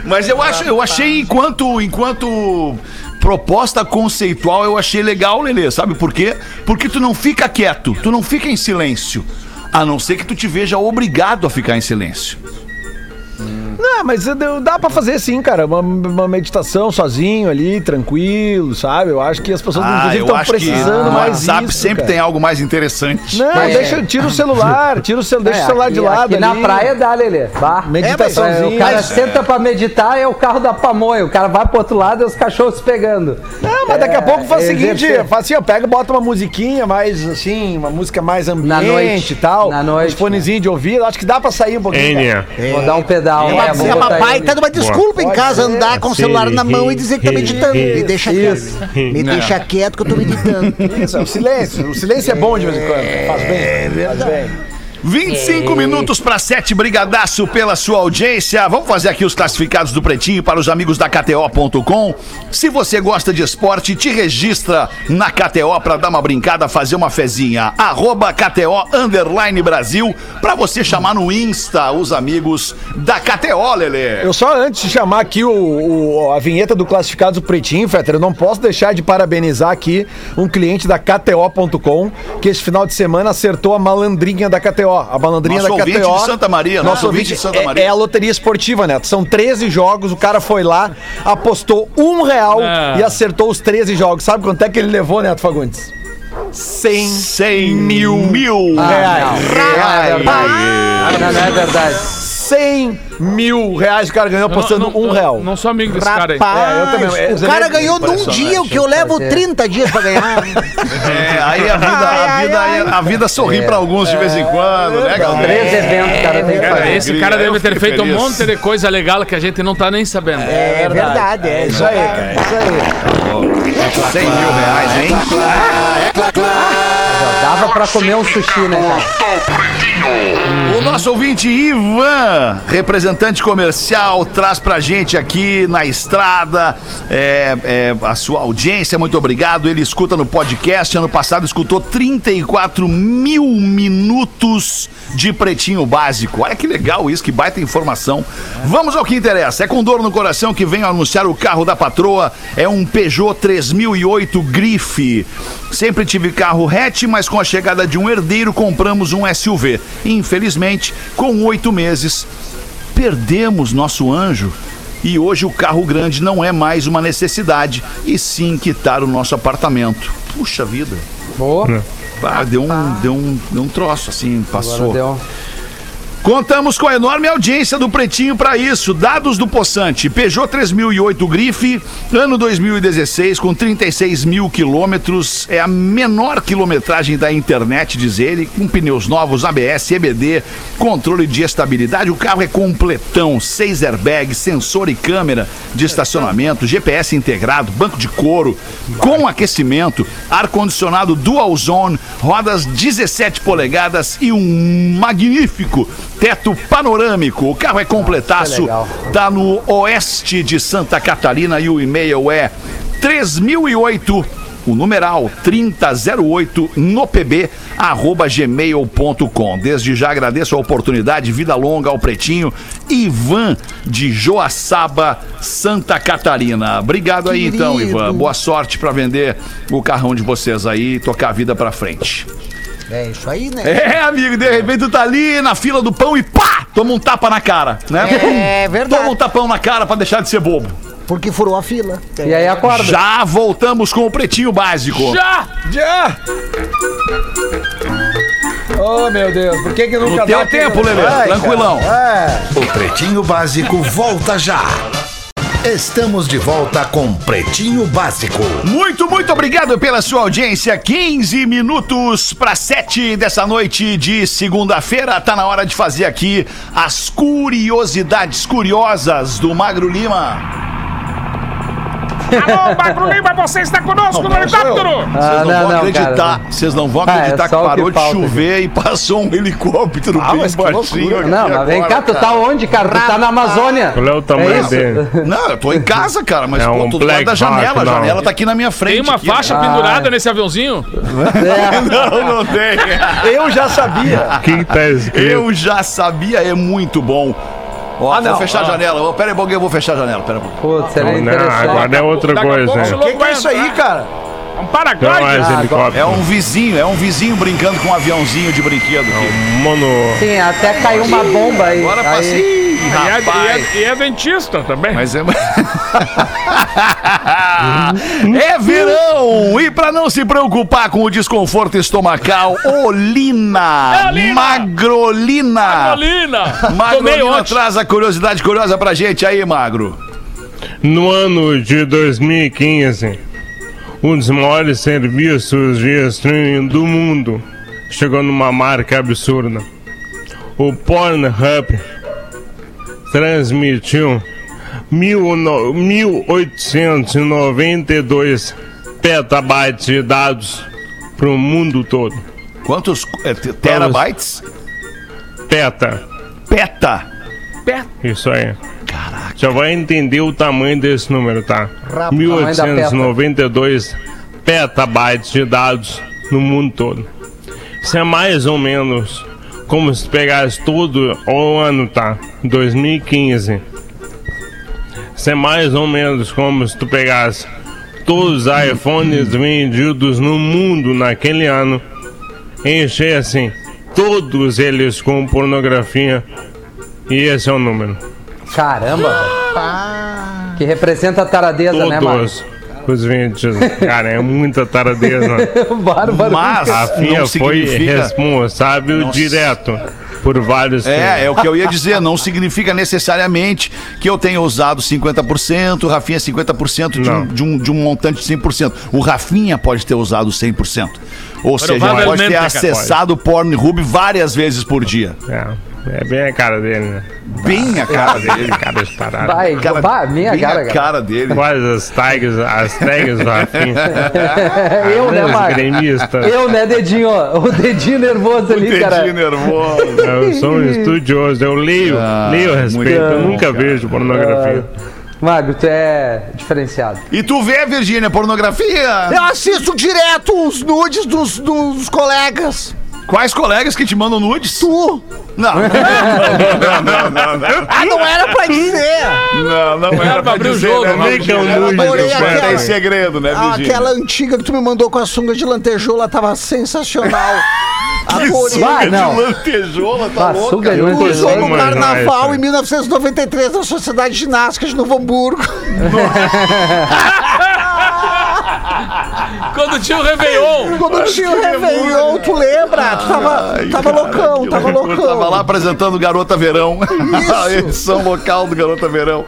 Mas eu acho, eu achei enquanto, enquanto proposta conceitual, eu achei legal, Lelê, sabe por quê? Porque tu não fica quieto, tu não fica em silêncio. A não ser que tu te veja obrigado a ficar em silêncio. Não, mas dá pra fazer sim, cara. Uma, uma meditação sozinho ali, tranquilo, sabe? Eu acho que as pessoas, Ah, inclusive, estão acho que precisando no mais WhatsApp isso, sempre cara. tem algo mais interessante. Não, Mas deixa, é. tira o celular, tira o celular, deixa É, o celular de aqui- lado aqui na praia dá, Lelê. Bah. Meditaçãozinha. É, o cara Mas- senta pra meditar é o carro da pamonha. O cara vai pro outro lado e os cachorros se pegando. Não, mas daqui a É, pouco faz o seguinte, faz assim, ó, pega, bota uma musiquinha mais assim, uma música mais ambiente Na noite. e tal. Na noite, Uns fonezinhos de ouvido, acho que dá pra sair um pouquinho. Vou dar um pedal. É É, é uma baita de uma desculpa em Pode casa ser. andar com o celular na mão e dizer que tá meditando. Me deixa Isso. quieto. Me deixa quieto que eu tô meditando. Isso, o silêncio. O silêncio é bom de vez em quando. Faz bem. É verdade. 25 minutos para 7, brigadaço pela sua audiência. Vamos fazer aqui os classificados do Pretinho para os amigos da KTO.com. Se você gosta de esporte, te registra na KTO para dar uma brincada, fazer uma fezinha. Arroba KTO Underline Brasil para você chamar no Insta os amigos da KTO, Lelê. Eu só antes de chamar aqui o, o- a vinheta do Classificados do Pretinho, Fetter, eu não posso deixar de parabenizar aqui um cliente da KTO.com que esse final de semana acertou a malandrinha da KTO. A malandrinha Nosso da ouvinte KTO. de Santa Maria, nosso ouvinte de Santa é- Maria. É, a loteria esportiva, Neto. São 13 jogos, o cara foi lá, apostou um real Ah. e acertou os 13 jogos. Sabe quanto é que ele levou, Neto Fagundes? 100 100 mil, mil reais. É verdade. Ah, não é verdade. 100 mil reais o cara ganhou apostando não, um não, real. Não sou amigo desse cara aí. Rapaz, É, eu também. É, o cara é ganhou num dia o que eu levo 30 dias pra ganhar. É, aí a vida, a vida, ai, a vida sorri pra alguns de vez em quando, né, galera? Três eventos, cara, Cara, esse cara deve ter feito um monte de coisa legal que a gente não tá nem sabendo. É verdade, é Isso aí, cara. Isso aí. 100 mil reais, hein? Dava pra comer um sushi, né? O nosso ouvinte Ivan, representante comercial, traz pra gente aqui na estrada é, é, a sua audiência. Muito obrigado. Ele escuta no podcast. Ano passado escutou 34 mil minutos de pretinho básico. Olha que legal isso, que baita informação. Vamos ao que interessa. É com dor no coração que venho anunciar o carro da patroa. É um Peugeot 3008 Grife. Sempre tive carro hatch, mas com a chegada de um herdeiro compramos um SUV. Infelizmente, com oito meses, perdemos nosso anjo. E hoje o carro grande não é mais uma necessidade, e sim quitar o nosso apartamento. Puxa vida. Boa. Ah, deu, um, deu, um, deu um troço assim, passou. Agora deu. Contamos com a enorme audiência do Pretinho para isso. Dados do Poçante. Peugeot 3008 Grife, ano 2016, com 36 mil quilômetros. É a menor quilometragem da internet, diz ele, com pneus novos, ABS, EBD, controle de estabilidade. O carro é completão, seis airbags, sensor e câmera de estacionamento, GPS integrado, banco de couro, com aquecimento, ar-condicionado dual zone, rodas 17 polegadas e um magnífico teto panorâmico. O carro é completaço, legal. tá no oeste de Santa Catarina e o e-mail é 3008 o numeral 3008 no pb arroba gmail.com. Desde já agradeço a oportunidade, vida longa ao Pretinho, Ivan de Joaçaba, Santa Catarina. Obrigado aí então, Querido. Ivan. Boa sorte para vender o carrão de vocês aí e tocar a vida pra frente. É isso aí, né? É, amigo, de repente tu tá ali na fila do pão e pá! Toma um tapa na cara, né? É verdade. Toma um tapão na cara pra deixar de ser bobo. Porque furou a fila. E aí acorda. Já voltamos com o Pretinho Básico. Já! Já! Oh, meu Deus, por que que nunca No dá teu aqui? tempo, Lelê, Ai, tranquilão. cara. É. O Pretinho Básico volta já. Estamos de volta com Pretinho Básico. Muito, muito obrigado pela sua audiência. 15 minutos para 7 dessa noite de segunda-feira. Tá na hora de fazer aqui as curiosidades curiosas do Magro Lima. Alô, Magro Lima, você está conosco no helicóptero! Vocês Ah, não, não, vão não, acreditar, cara. vocês não vão Ah, é acreditar que parou que de chover e passou um helicóptero Ah, bem baixinho. aqui Não, mas vem cá, tu tá onde, cara? Tu tá na Amazônia. Qual é o tamanho É dele? Não, eu tô em casa, cara, mas É pô, um tô do lado da janela. A janela tá aqui na minha frente. Tem uma aqui, faixa pendurada nesse aviãozinho? É. (laughs) Não, não tem. Eu já sabia. O que que tá escrito? Eu já sabia, é muito bom. Ó, vou não. fechar a janela. Ó, Pera aí, pouquinho, eu vou fechar a janela. Pera aí. Putz, seria Não, interessante. agora é outra Daqui a coisa. esse O que, que é isso aí, cara? É um paraglide. é esse É um vizinho, é um vizinho brincando com um aviãozinho de brinquedo. aqui. Mono... Sim, até caiu uma bomba aí. Agora passei. É, e é- e é dentista também. Mas é. (laughs) é verão! E pra não se preocupar com o desconforto estomacal, Olina! É Olina! Magrolina! Carolina! Tomei Magrolina ontem. traz a curiosidade curiosa pra gente aí, Magro. No ano de 2015, um dos maiores serviços de streaming do mundo chegou numa marca absurda. O Pornhub transmitiu mil no- 1892 petabytes de dados para o mundo todo. Quantos é, te- terabytes? Peta, Peta! isso aí. Caraca. Já vai entender o tamanho desse número, tá? Da 1892 petabytes de dados no mundo todo. Isso é mais ou menos como se pegasse todo o ano, tá? 2015. Isso é mais ou menos como se tu pegasse todos os iPhones vendidos no mundo naquele ano, encher assim, todos eles com pornografia, e esse é o número. Caramba, velho. Que representa a taradeza, né, mano? Todos os vendidos. Cara, é muita taradeza. (laughs) Bárbaro. Mas Rafinha não foi significa. responsável direto por vários É, é o que eu ia dizer, não significa necessariamente que eu tenha usado 50%, o Rafinha 50% de um, de, um, de um montante de 100%. O Rafinha pode ter usado 100%. Ou seja, ele pode ter cara, acessado o Pornhub várias vezes por dia. É, é bem a cara dele, né? Bem a cara dele. Cara disparado. Vai, Cara, vai, minha bem cara, a cara. cara dele. Quais as tags, as tags do Rafinha? (laughs) Eu, né, Os Marcos? Eu, né, dedinho, ó. O dedinho nervoso ali, cara. Dedinho nervoso. Eu sou um (laughs) estudioso, eu leio, Ah, leio a respeito, eu nunca cara. vejo pornografia. Magro, tu é diferenciado. E tu vê, Virgínia, pornografia? Eu assisto direto os nudes dos, dos colegas. Quais colegas que te mandam nudes? Tu? Não. Não, não, não, não. Ah, não era pra dizer. Não, não era pra pra abrir o jogo, né, Virgínia? que é Era do dizer, pai. Tem segredo, né, Ah, Virgínia? aquela antiga que tu me mandou com a sunga de lantejoula tava sensacional. (laughs) Adorei. Vai, não. de lantejola, tá Ah, louco? suga de lantejola. Usou no carnaval não é em 1993 na Sociedade Ginástica de Novo Hamburgo. (laughs) (laughs) Quando tinha o Réveillon. Quando tinha o Réveillon, tu lembra? Tu tava, Ai, tava cara, loucão, tava loucão. Tava lá apresentando Garota Verão. (laughs) A edição local do Garota Verão.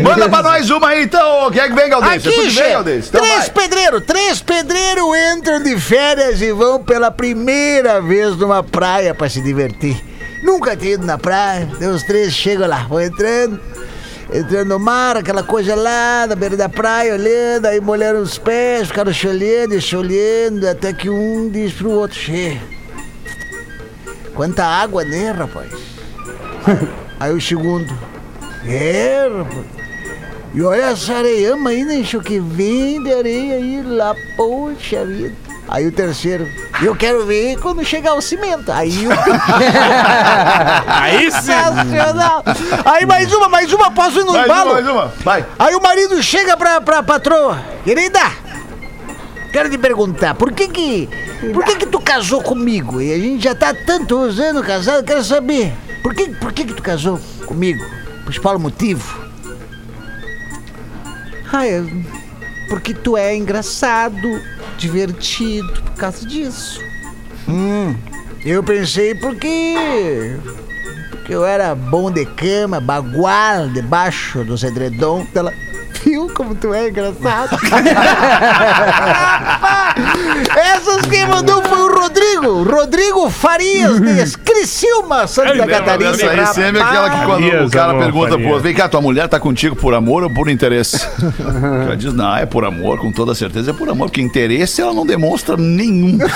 Manda pra nós uma aí, então. Quem é que vem, Galdêncio? Aqui, Tu que vem, Gê, Galdêncio? Então três vai. pedreiros, três pedreiros entram de férias e vão pela primeira vez numa praia pra se divertir. Nunca tinha ido na praia, os três chegam lá, vão entrando, entrando no mar, aquela coisa lá, na beira da praia, olhando, aí molharam os pés, ficaram se olhando e até que um diz pro outro, Che, quanta água, né, rapaz? (laughs) aí o segundo, é, rapaz. E olha essa areiama aí, né, que vem de areia aí lá, poxa vida. Aí o terceiro, eu quero ver quando chegar o cimento. Aí o. (laughs) Aí sim. Sensacional! Aí mais uma, mais uma, posso ir no Mais uma, embalo? mais uma. Vai. Aí o marido chega pra, pra patroa, querida, quero te perguntar, por que que, por que que tu casou comigo? E a gente já tá tantos anos casado, quero saber, por que, por que que tu casou comigo? Principal motivo? Eu, porque tu é engraçado, divertido, por causa disso. Hum, eu pensei porque porque eu era bom de cama, bagual debaixo dos edredom. Ela, viu como tu é engraçado? (laughs) Essas quem mandou foi o Rodrigo, Rodrigo Farias, (laughs) de Criciúma, Santa Catarina. dessa aí sempre aquela que quando o Farias, cara amor, pergunta pro Farias. outro, vem cá, tua mulher tá contigo por amor ou por interesse? (laughs) O cara diz, não, é por amor, com toda certeza é por amor, porque interesse ela não demonstra nenhum. (laughs)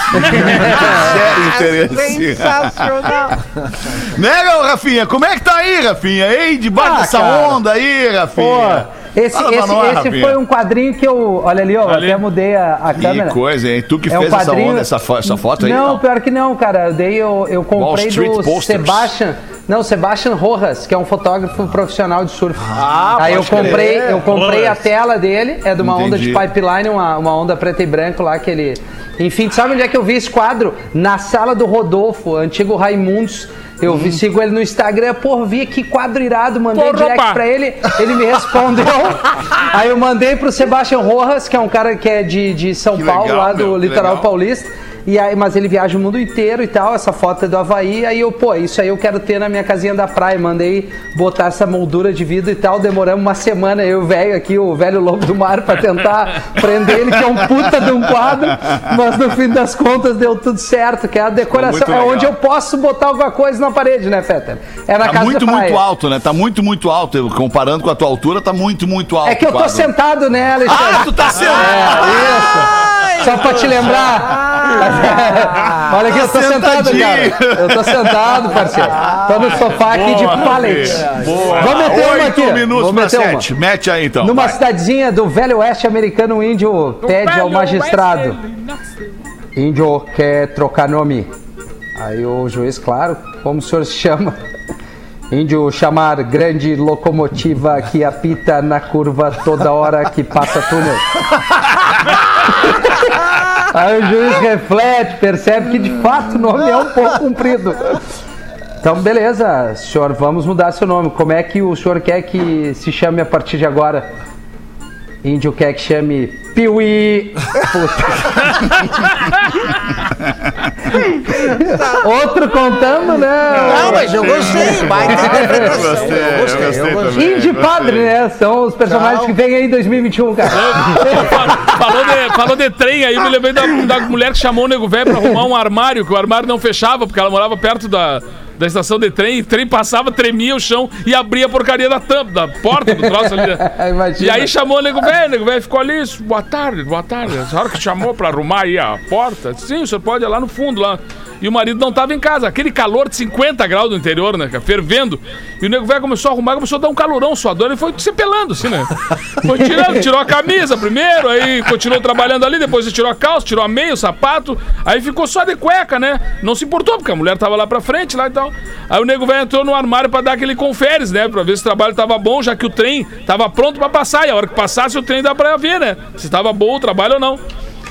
Zero interesse. Sensacional. né, meu Rafinha? Como é que tá aí, Rafinha? Ei, debaixo Ah, dessa cara. onda aí, Pô, Rafinha. Esse, Fala esse, nós, esse Rafinha. foi um quadrinho que eu. Olha ali, ó, Ali. até mudei a, a Que câmera. coisa, hein? Tu que É um fez essa quadrinho- onda, essa, fo- essa foto aí? Não, pior que não, cara. Daí eu, eu comprei do Posters. Sebastian. Não, Sebastian Rojas, que é um fotógrafo profissional de surf. Ah, Aí eu pode crer. comprei, eu comprei a Rojas. tela dele, é de uma onda de Entendi. pipeline, uma, uma onda preta e branco lá que ele. Enfim, sabe onde é que eu vi esse quadro? Na sala do Rodolfo, antigo Raimundos. Eu vi, sigo ele no Instagram, pô, vi que quadro irado, mandei Porra, direct pá. pra ele, ele me respondeu. (laughs) Aí eu mandei pro Sebastian Rojas, que é um cara que é de, de São Que Paulo, legal, lá do meu, litoral legal. paulista. E aí, mas ele viaja o mundo inteiro e tal, essa foto é do Havaí, aí eu, pô, isso aí eu quero ter na minha casinha da praia. Mandei botar essa moldura de vidro e tal, demoramos uma semana, eu velho aqui, o velho lobo do mar, pra tentar (laughs) prender ele, que é um puta de um quadro, mas no fim das contas deu tudo certo, que é a decoração, é onde eu posso botar alguma coisa na parede, né, Fetter? É na Tá casa muito, da praia. muito alto, né? Tá muito, muito alto. Eu, Comparando com a tua altura, tá muito, muito alto. É que eu tô sentado, né, Alexandre? Ah, tu tá sentado! É, isso. Só pra te lembrar. Olha aqui, eu tô sentado, cara. Eu tô sentado, parceiro. Tô no sofá aqui de pallet. Boa. Vou meter uma Oito aqui. minutos Vou pra meter uma. sete. Mete aí, então. Numa vai. cidadezinha do Velho Oeste americano, um índio pede ao magistrado. Índio quer trocar nome. Aí o juiz, claro, como o senhor se chama? Índio chamar grande locomotiva que apita na curva toda hora que passa túnel. (laughs) Aí o juiz reflete, percebe que de fato o nome é um pouco comprido. Então, beleza, senhor, vamos mudar seu nome. Como é que o senhor quer que se chame a partir de agora? Índio quer que chame Piuí. Puta. (laughs) Outro contando, né? Não, mas eu gostei. Baita interpretação. Eu gostei, eu gostei. Índio e gostei. Padre, né? São os personagens que vem aí em 2021, cara. falou, de, falou de trem aí, me lembrei da, da mulher que chamou o nego velho pra arrumar um armário, que o armário não fechava, porque ela morava perto da, da estação de trem, e o trem passava, tremia o chão e abria a porcaria da tampa, da porta do troço ali. né? (laughs) E aí chamou o nego velho, o nego velho ficou ali, boa tarde, boa tarde. A senhora que chamou pra arrumar aí a porta? Sim, o senhor pode ir lá no fundo, lá. E o marido não tava em casa, aquele calor de 50 graus no interior, né, cara, fervendo. E o nego velho começou a arrumar, começou a dar um calorão suador, e foi se pelando, assim, né? (laughs) Foi tirando, tirou a camisa primeiro, aí continuou trabalhando ali, depois ele tirou a calça, tirou a meia, o sapato, aí ficou só de cueca, né? Não se importou, porque a mulher tava lá pra frente, lá e tal. Aí o nego velho entrou no armário pra dar aquele conferes, né? Pra ver se o trabalho tava bom, já que o trem tava pronto pra passar. E a hora que passasse o trem dá pra ver, né? Se tava bom o trabalho ou não.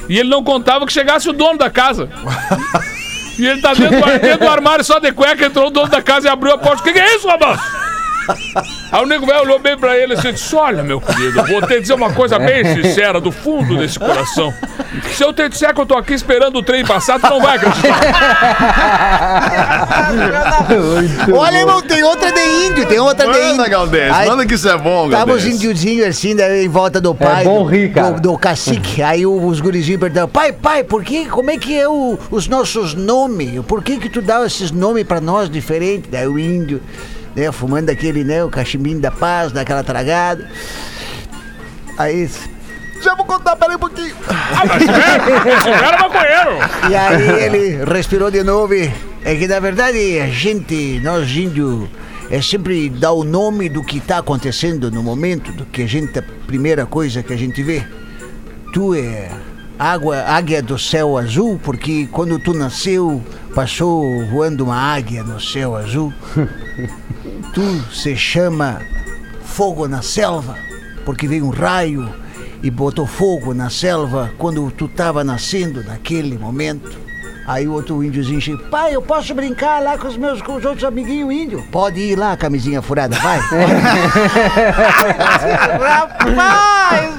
E ele não contava que chegasse o dono da casa. (laughs) E ele tá dentro, do- armário só de cueca, entrou o dono da casa e abriu a porta. O que, que é isso, rapaz? Aí o nego velho olhou bem pra ele assim e disse: Olha, meu querido, vou te dizer uma coisa bem sincera, do fundo desse coração. Se eu te disser que eu tô aqui esperando o trem passar, tu não vai acreditar. Olha, irmão, tem outra de índio, tem outra de índio. Manda, Galdês. Aí, Manda que isso é bom, Tava os Galdês. índiozinhos assim, daí, em volta do pai. bom do, rir, cara. Do, do cacique. Aí os gurizinhos perguntaram, pai, pai, por que, como é que é o- os nossos nomes? Por que que tu dá esses nomes pra nós diferentes? Daí o índio, né, fumando aquele, né, o cachimbinho da paz, daquela tragada. Aí, já vou contar, peraí um pouquinho. Esse cara é maconheiro. E aí ele respirou de novo. É que na verdade a gente, nós índios, é sempre dar o nome do que está acontecendo no momento, do que a gente, a primeira coisa que a gente vê. Tu é água, águia do céu azul, porque quando tu nasceu, passou voando uma águia no céu azul. (laughs) tu se chama fogo na selva, porque veio um raio e botou fogo na selva quando tu tava nascendo naquele momento. Aí o outro índiozinho chega, pai, eu posso brincar lá com os meus com os outros amiguinhos índios? Pode ir lá, camisinha furada, vai. (laughs) Rapaz,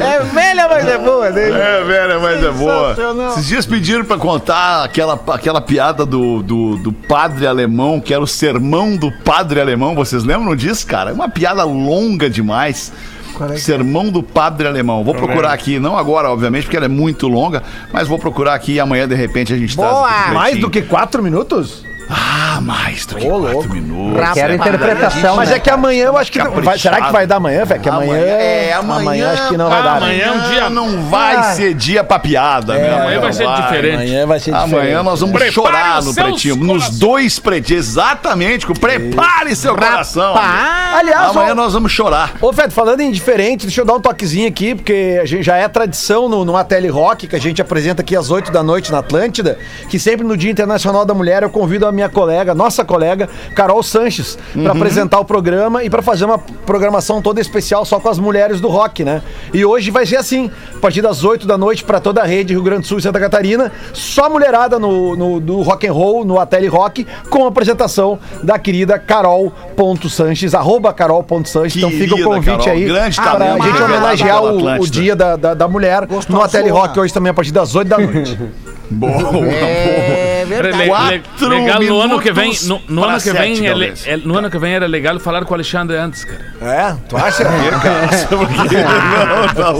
é velha, mas é boa, né? É, velho, mas é boa. Esses dias pediram pra contar aquela, aquela piada do, do, do padre alemão, que era o sermão do padre alemão. Vocês lembram disso, cara? É uma piada longa demais. Qual é que é? Sermão do Padre Alemão. Vou procurar aqui, não agora, obviamente, porque ela é muito longa, mas vou procurar aqui e amanhã, de repente, a gente Boa! traz. Mais do que quatro minutos? Ah, mais do que Ô, quatro louco. minutos. Quero interpretação, Mas né? é que amanhã eu acho que. não- vai- será que vai dar amanhã, velho? Que amanhã. é, amanhã, acho que não vai dar. amanhã é um dia- não vai Ah. ser dia pra piada, né? amanhã vai ser diferente. Amanhã vai ser diferente. Amanhã nós vamos Prepare chorar no pretinho. Nos corações. dois pretinhos. Exatamente. Prepare seu coração. Aliás, Amanhã ô- nós vamos chorar. Ô, Fed, falando em diferente, deixa eu dar um toquezinho aqui, porque a gente já é tradição no, no Ateli Rock, que a gente apresenta aqui às 8 da noite na Atlântida, que sempre no Dia Internacional da Mulher eu convido a minha minha colega, nossa colega, Carol Sanches, Uhum. pra apresentar o programa e pra fazer uma programação toda especial só com as mulheres do rock, né? E hoje vai ser assim, a partir das 8 da noite pra toda a rede Rio Grande do Sul e Santa Catarina, só mulherada no, no, do rock and roll, no Ateli Rock, com a apresentação da querida Carol.Sanches, arroba Carol.Sanches. Então fica o convite Carol, aí grande pra talento, gente homenagear o, o dia da, da, da mulher no Ateli Rock hoje também a partir das 8 da noite. (laughs) (laughs) Boa, É Era verdade. Quatro legal no ano que vem. No, no ano que vem sete, é é- no ano que vem era legal falar com o Alexandre antes, cara. É, tu acha? (laughs)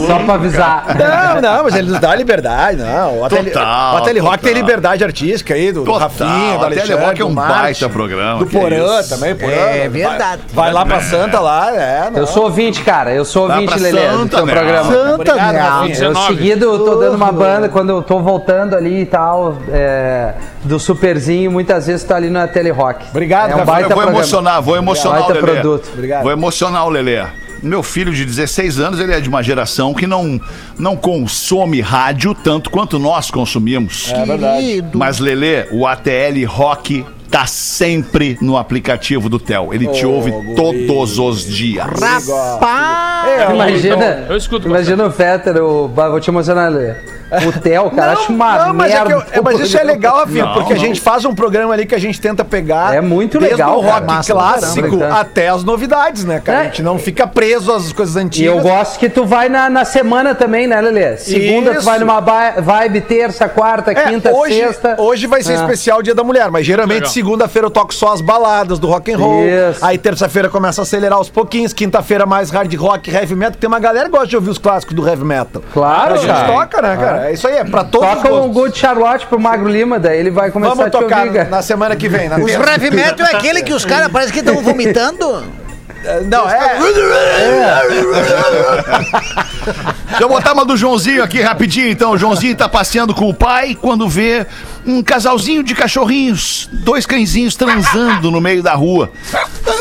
Só pra avisar. Não, não, mas ele nos dá liberdade, não. O Ateli, Total, o Ateli Rock total. tem liberdade artística aí, do, do Rafinha, do o Ateli Alexandre, Rock é um Marte, baita programa, Do Porã isso. também, Porã. É vai- verdade. Vai, lá pra Santa lá, é. Não. Eu sou ouvinte, cara. Eu sou Vai ouvinte, Lelê, do teu né? programa. Santa Obrigado. Eu 19. seguido eu tô dando uma banda quando eu tô voltando ali e tal, é, do Superzinho, muitas vezes tô ali na Telerock. Obrigado, é um baita Eu vou emocionar, vou emocionar Baita o Lelê. produto. Obrigado. Vou emocionar o Lelê. Meu filho de 16 anos, ele é de uma geração que não, não consome rádio tanto quanto nós consumimos. Querido. Mas, Lelê, o ATL Rock tá sempre no aplicativo do Tel. Ele te ouve todos os dias. Rapaz! É, Imagina, eu escuto imagina o Fetter, o, vou te emocionar, Lelê. O Theo, cara, acho uma não, mas, é que merda. eu- é, mas isso é legal, Rafinha, Não, porque a não. gente faz um programa ali que a gente tenta pegar. É muito desde legal, o cara. rock Massa, clássico caramba. até as novidades, né, cara? É. A gente não fica preso às coisas E antigas. eu gosto que tu vai na, na semana também, né, Lelê? Segunda tu Isso. vai numa vibe, terça, quarta, É, quinta, hoje, sexta. hoje vai ser Ah. especial Dia da Mulher, mas geralmente segunda-feira eu toco só as baladas do rock and roll. Isso. Aí terça-feira começa a acelerar aos pouquinhos, quinta-feira mais hard rock, heavy metal. Tem uma galera que gosta de ouvir os clássicos do heavy metal. Claro, a gente cara. toca, né, cara? É isso aí, é pra todos Toca os um gostos. Good Charlotte pro Magro Lima, daí ele vai começar Vamos a te tocar na semana que vem, na Os heavy metal é aquele que os caras parecem que estão vomitando? Não, é. Deixa eu botar uma do Joãozinho aqui rapidinho, então. O Joãozinho tá passeando com o pai quando vê um casalzinho de cachorrinhos, dois cãezinhos transando no meio da rua.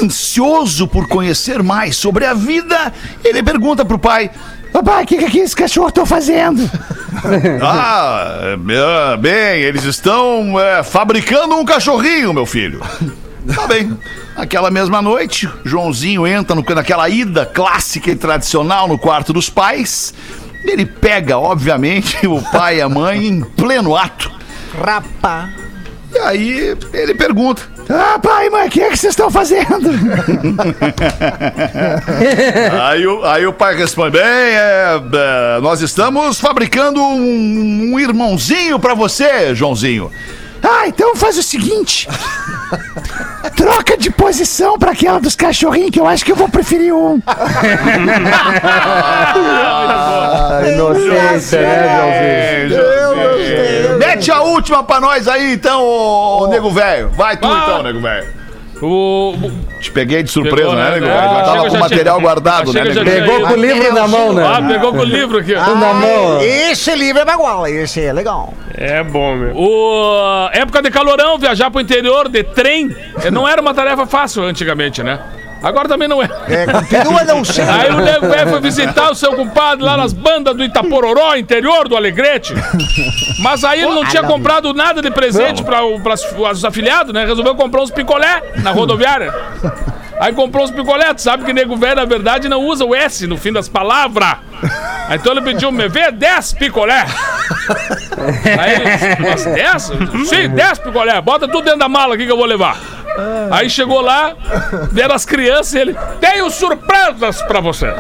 Ansioso por conhecer mais sobre a vida, ele pergunta pro pai: Papai, o que, que esses cachorros estão fazendo? (laughs) ah, é, bem, eles estão é, fabricando um cachorrinho, meu filho. Tá bem. Aquela mesma noite, Joãozinho entra no- naquela ida clássica e tradicional no quarto dos pais. Ele pega, obviamente, o pai e a mãe em pleno ato. Rapaz. E aí ele pergunta: Ah, pai mãe, o que é que vocês estão fazendo? (laughs) aí, o, aí o pai responde: Bem, é, é, nós estamos fabricando um, um irmãozinho pra você, Joãozinho. Ah, então faz o seguinte: troca de posição pra aquela dos cachorrinhos, que eu acho que eu vou preferir um. (laughs) Ah, inocência, né, Joãozinho? Mete a última pra nós aí, então, ô, ô, nego velho. Vai tu Ah. então, nego velho. O, Te peguei de surpresa, Pegou, né, né? nego Ah, velho? Chega, tava com já o material tinha- guardado, né, chega, já nego velho? Pegou com o livro na mão, Ah, né? pegou com o livro aqui. Na mão. Esse livro é bagual, esse é legal. É bom, meu. O época de calorão, viajar pro interior de trem, eh, não era uma tarefa fácil antigamente, né? Agora também não é. É, continua não (laughs) sendo. Aí o nego velho foi visitar o seu compadre lá nas bandas do Itapororó, interior do Alegrete. Mas aí ele não tinha comprado nada de presente para os afiliados, né? Resolveu comprar uns picolé na rodoviária. Aí comprou uns picolé, tu sabe que nego velho, na verdade, não usa o S no fim das palavras. Aí Então ele pediu, me vê 10 picolé. Aí ele, mas 10? Sim, 10 picolé. Bota tudo dentro da mala aqui que eu vou levar. Aí chegou lá, vieram as crianças e ele, tenho surpresas pra você. (laughs)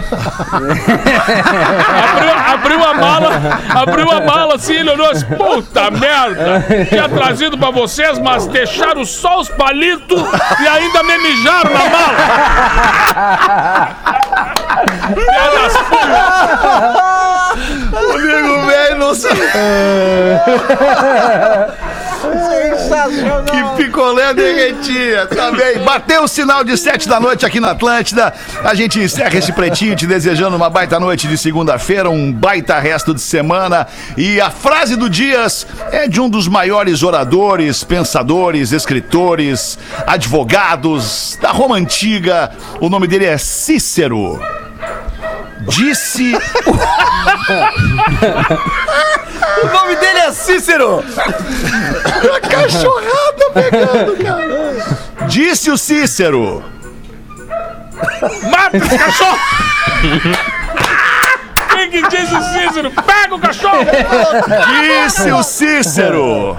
abriu, abriu a mala, abriu a mala assim, ele olhou assim, puta merda, tinha trazido pra vocês, mas deixaram só os palitos e ainda me mijaram na mala. Filha das putas. O nego velho não sabe. (laughs) Que picolé derretia. Tá bem. Bateu o sinal de sete da noite aqui na Atlântida. A gente encerra esse pretinho te desejando uma baita noite de segunda-feira, um baita resto de semana. E a frase do Dias é de um dos maiores oradores, pensadores, escritores, advogados da Roma Antiga. O nome dele é Cícero. Disse. (laughs) O nome dele é Cícero. Disse o Cícero. Mata esse cachorro! (laughs) Que disse o Cícero? Pega o cachorro! Disse o Cícero.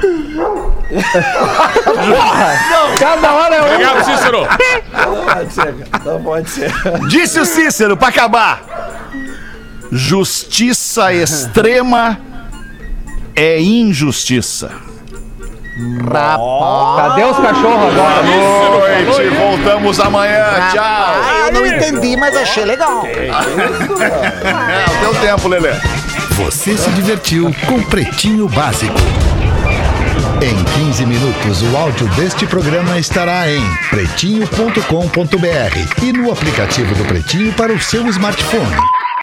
Cada hora é um. Obrigado, Cícero! Não pode ser. Disse o Cícero, pra acabar. Justiça extrema é injustiça. Cadê os cachorros agora? Noite, voltamos amanhã. Tchau. Ah, eu não entendi, mas achei legal. É o teu tempo, Lelê. Você se divertiu com Pretinho Básico. Em 15 minutos, o áudio deste programa estará em pretinho.com.br e no aplicativo do Pretinho para o seu smartphone.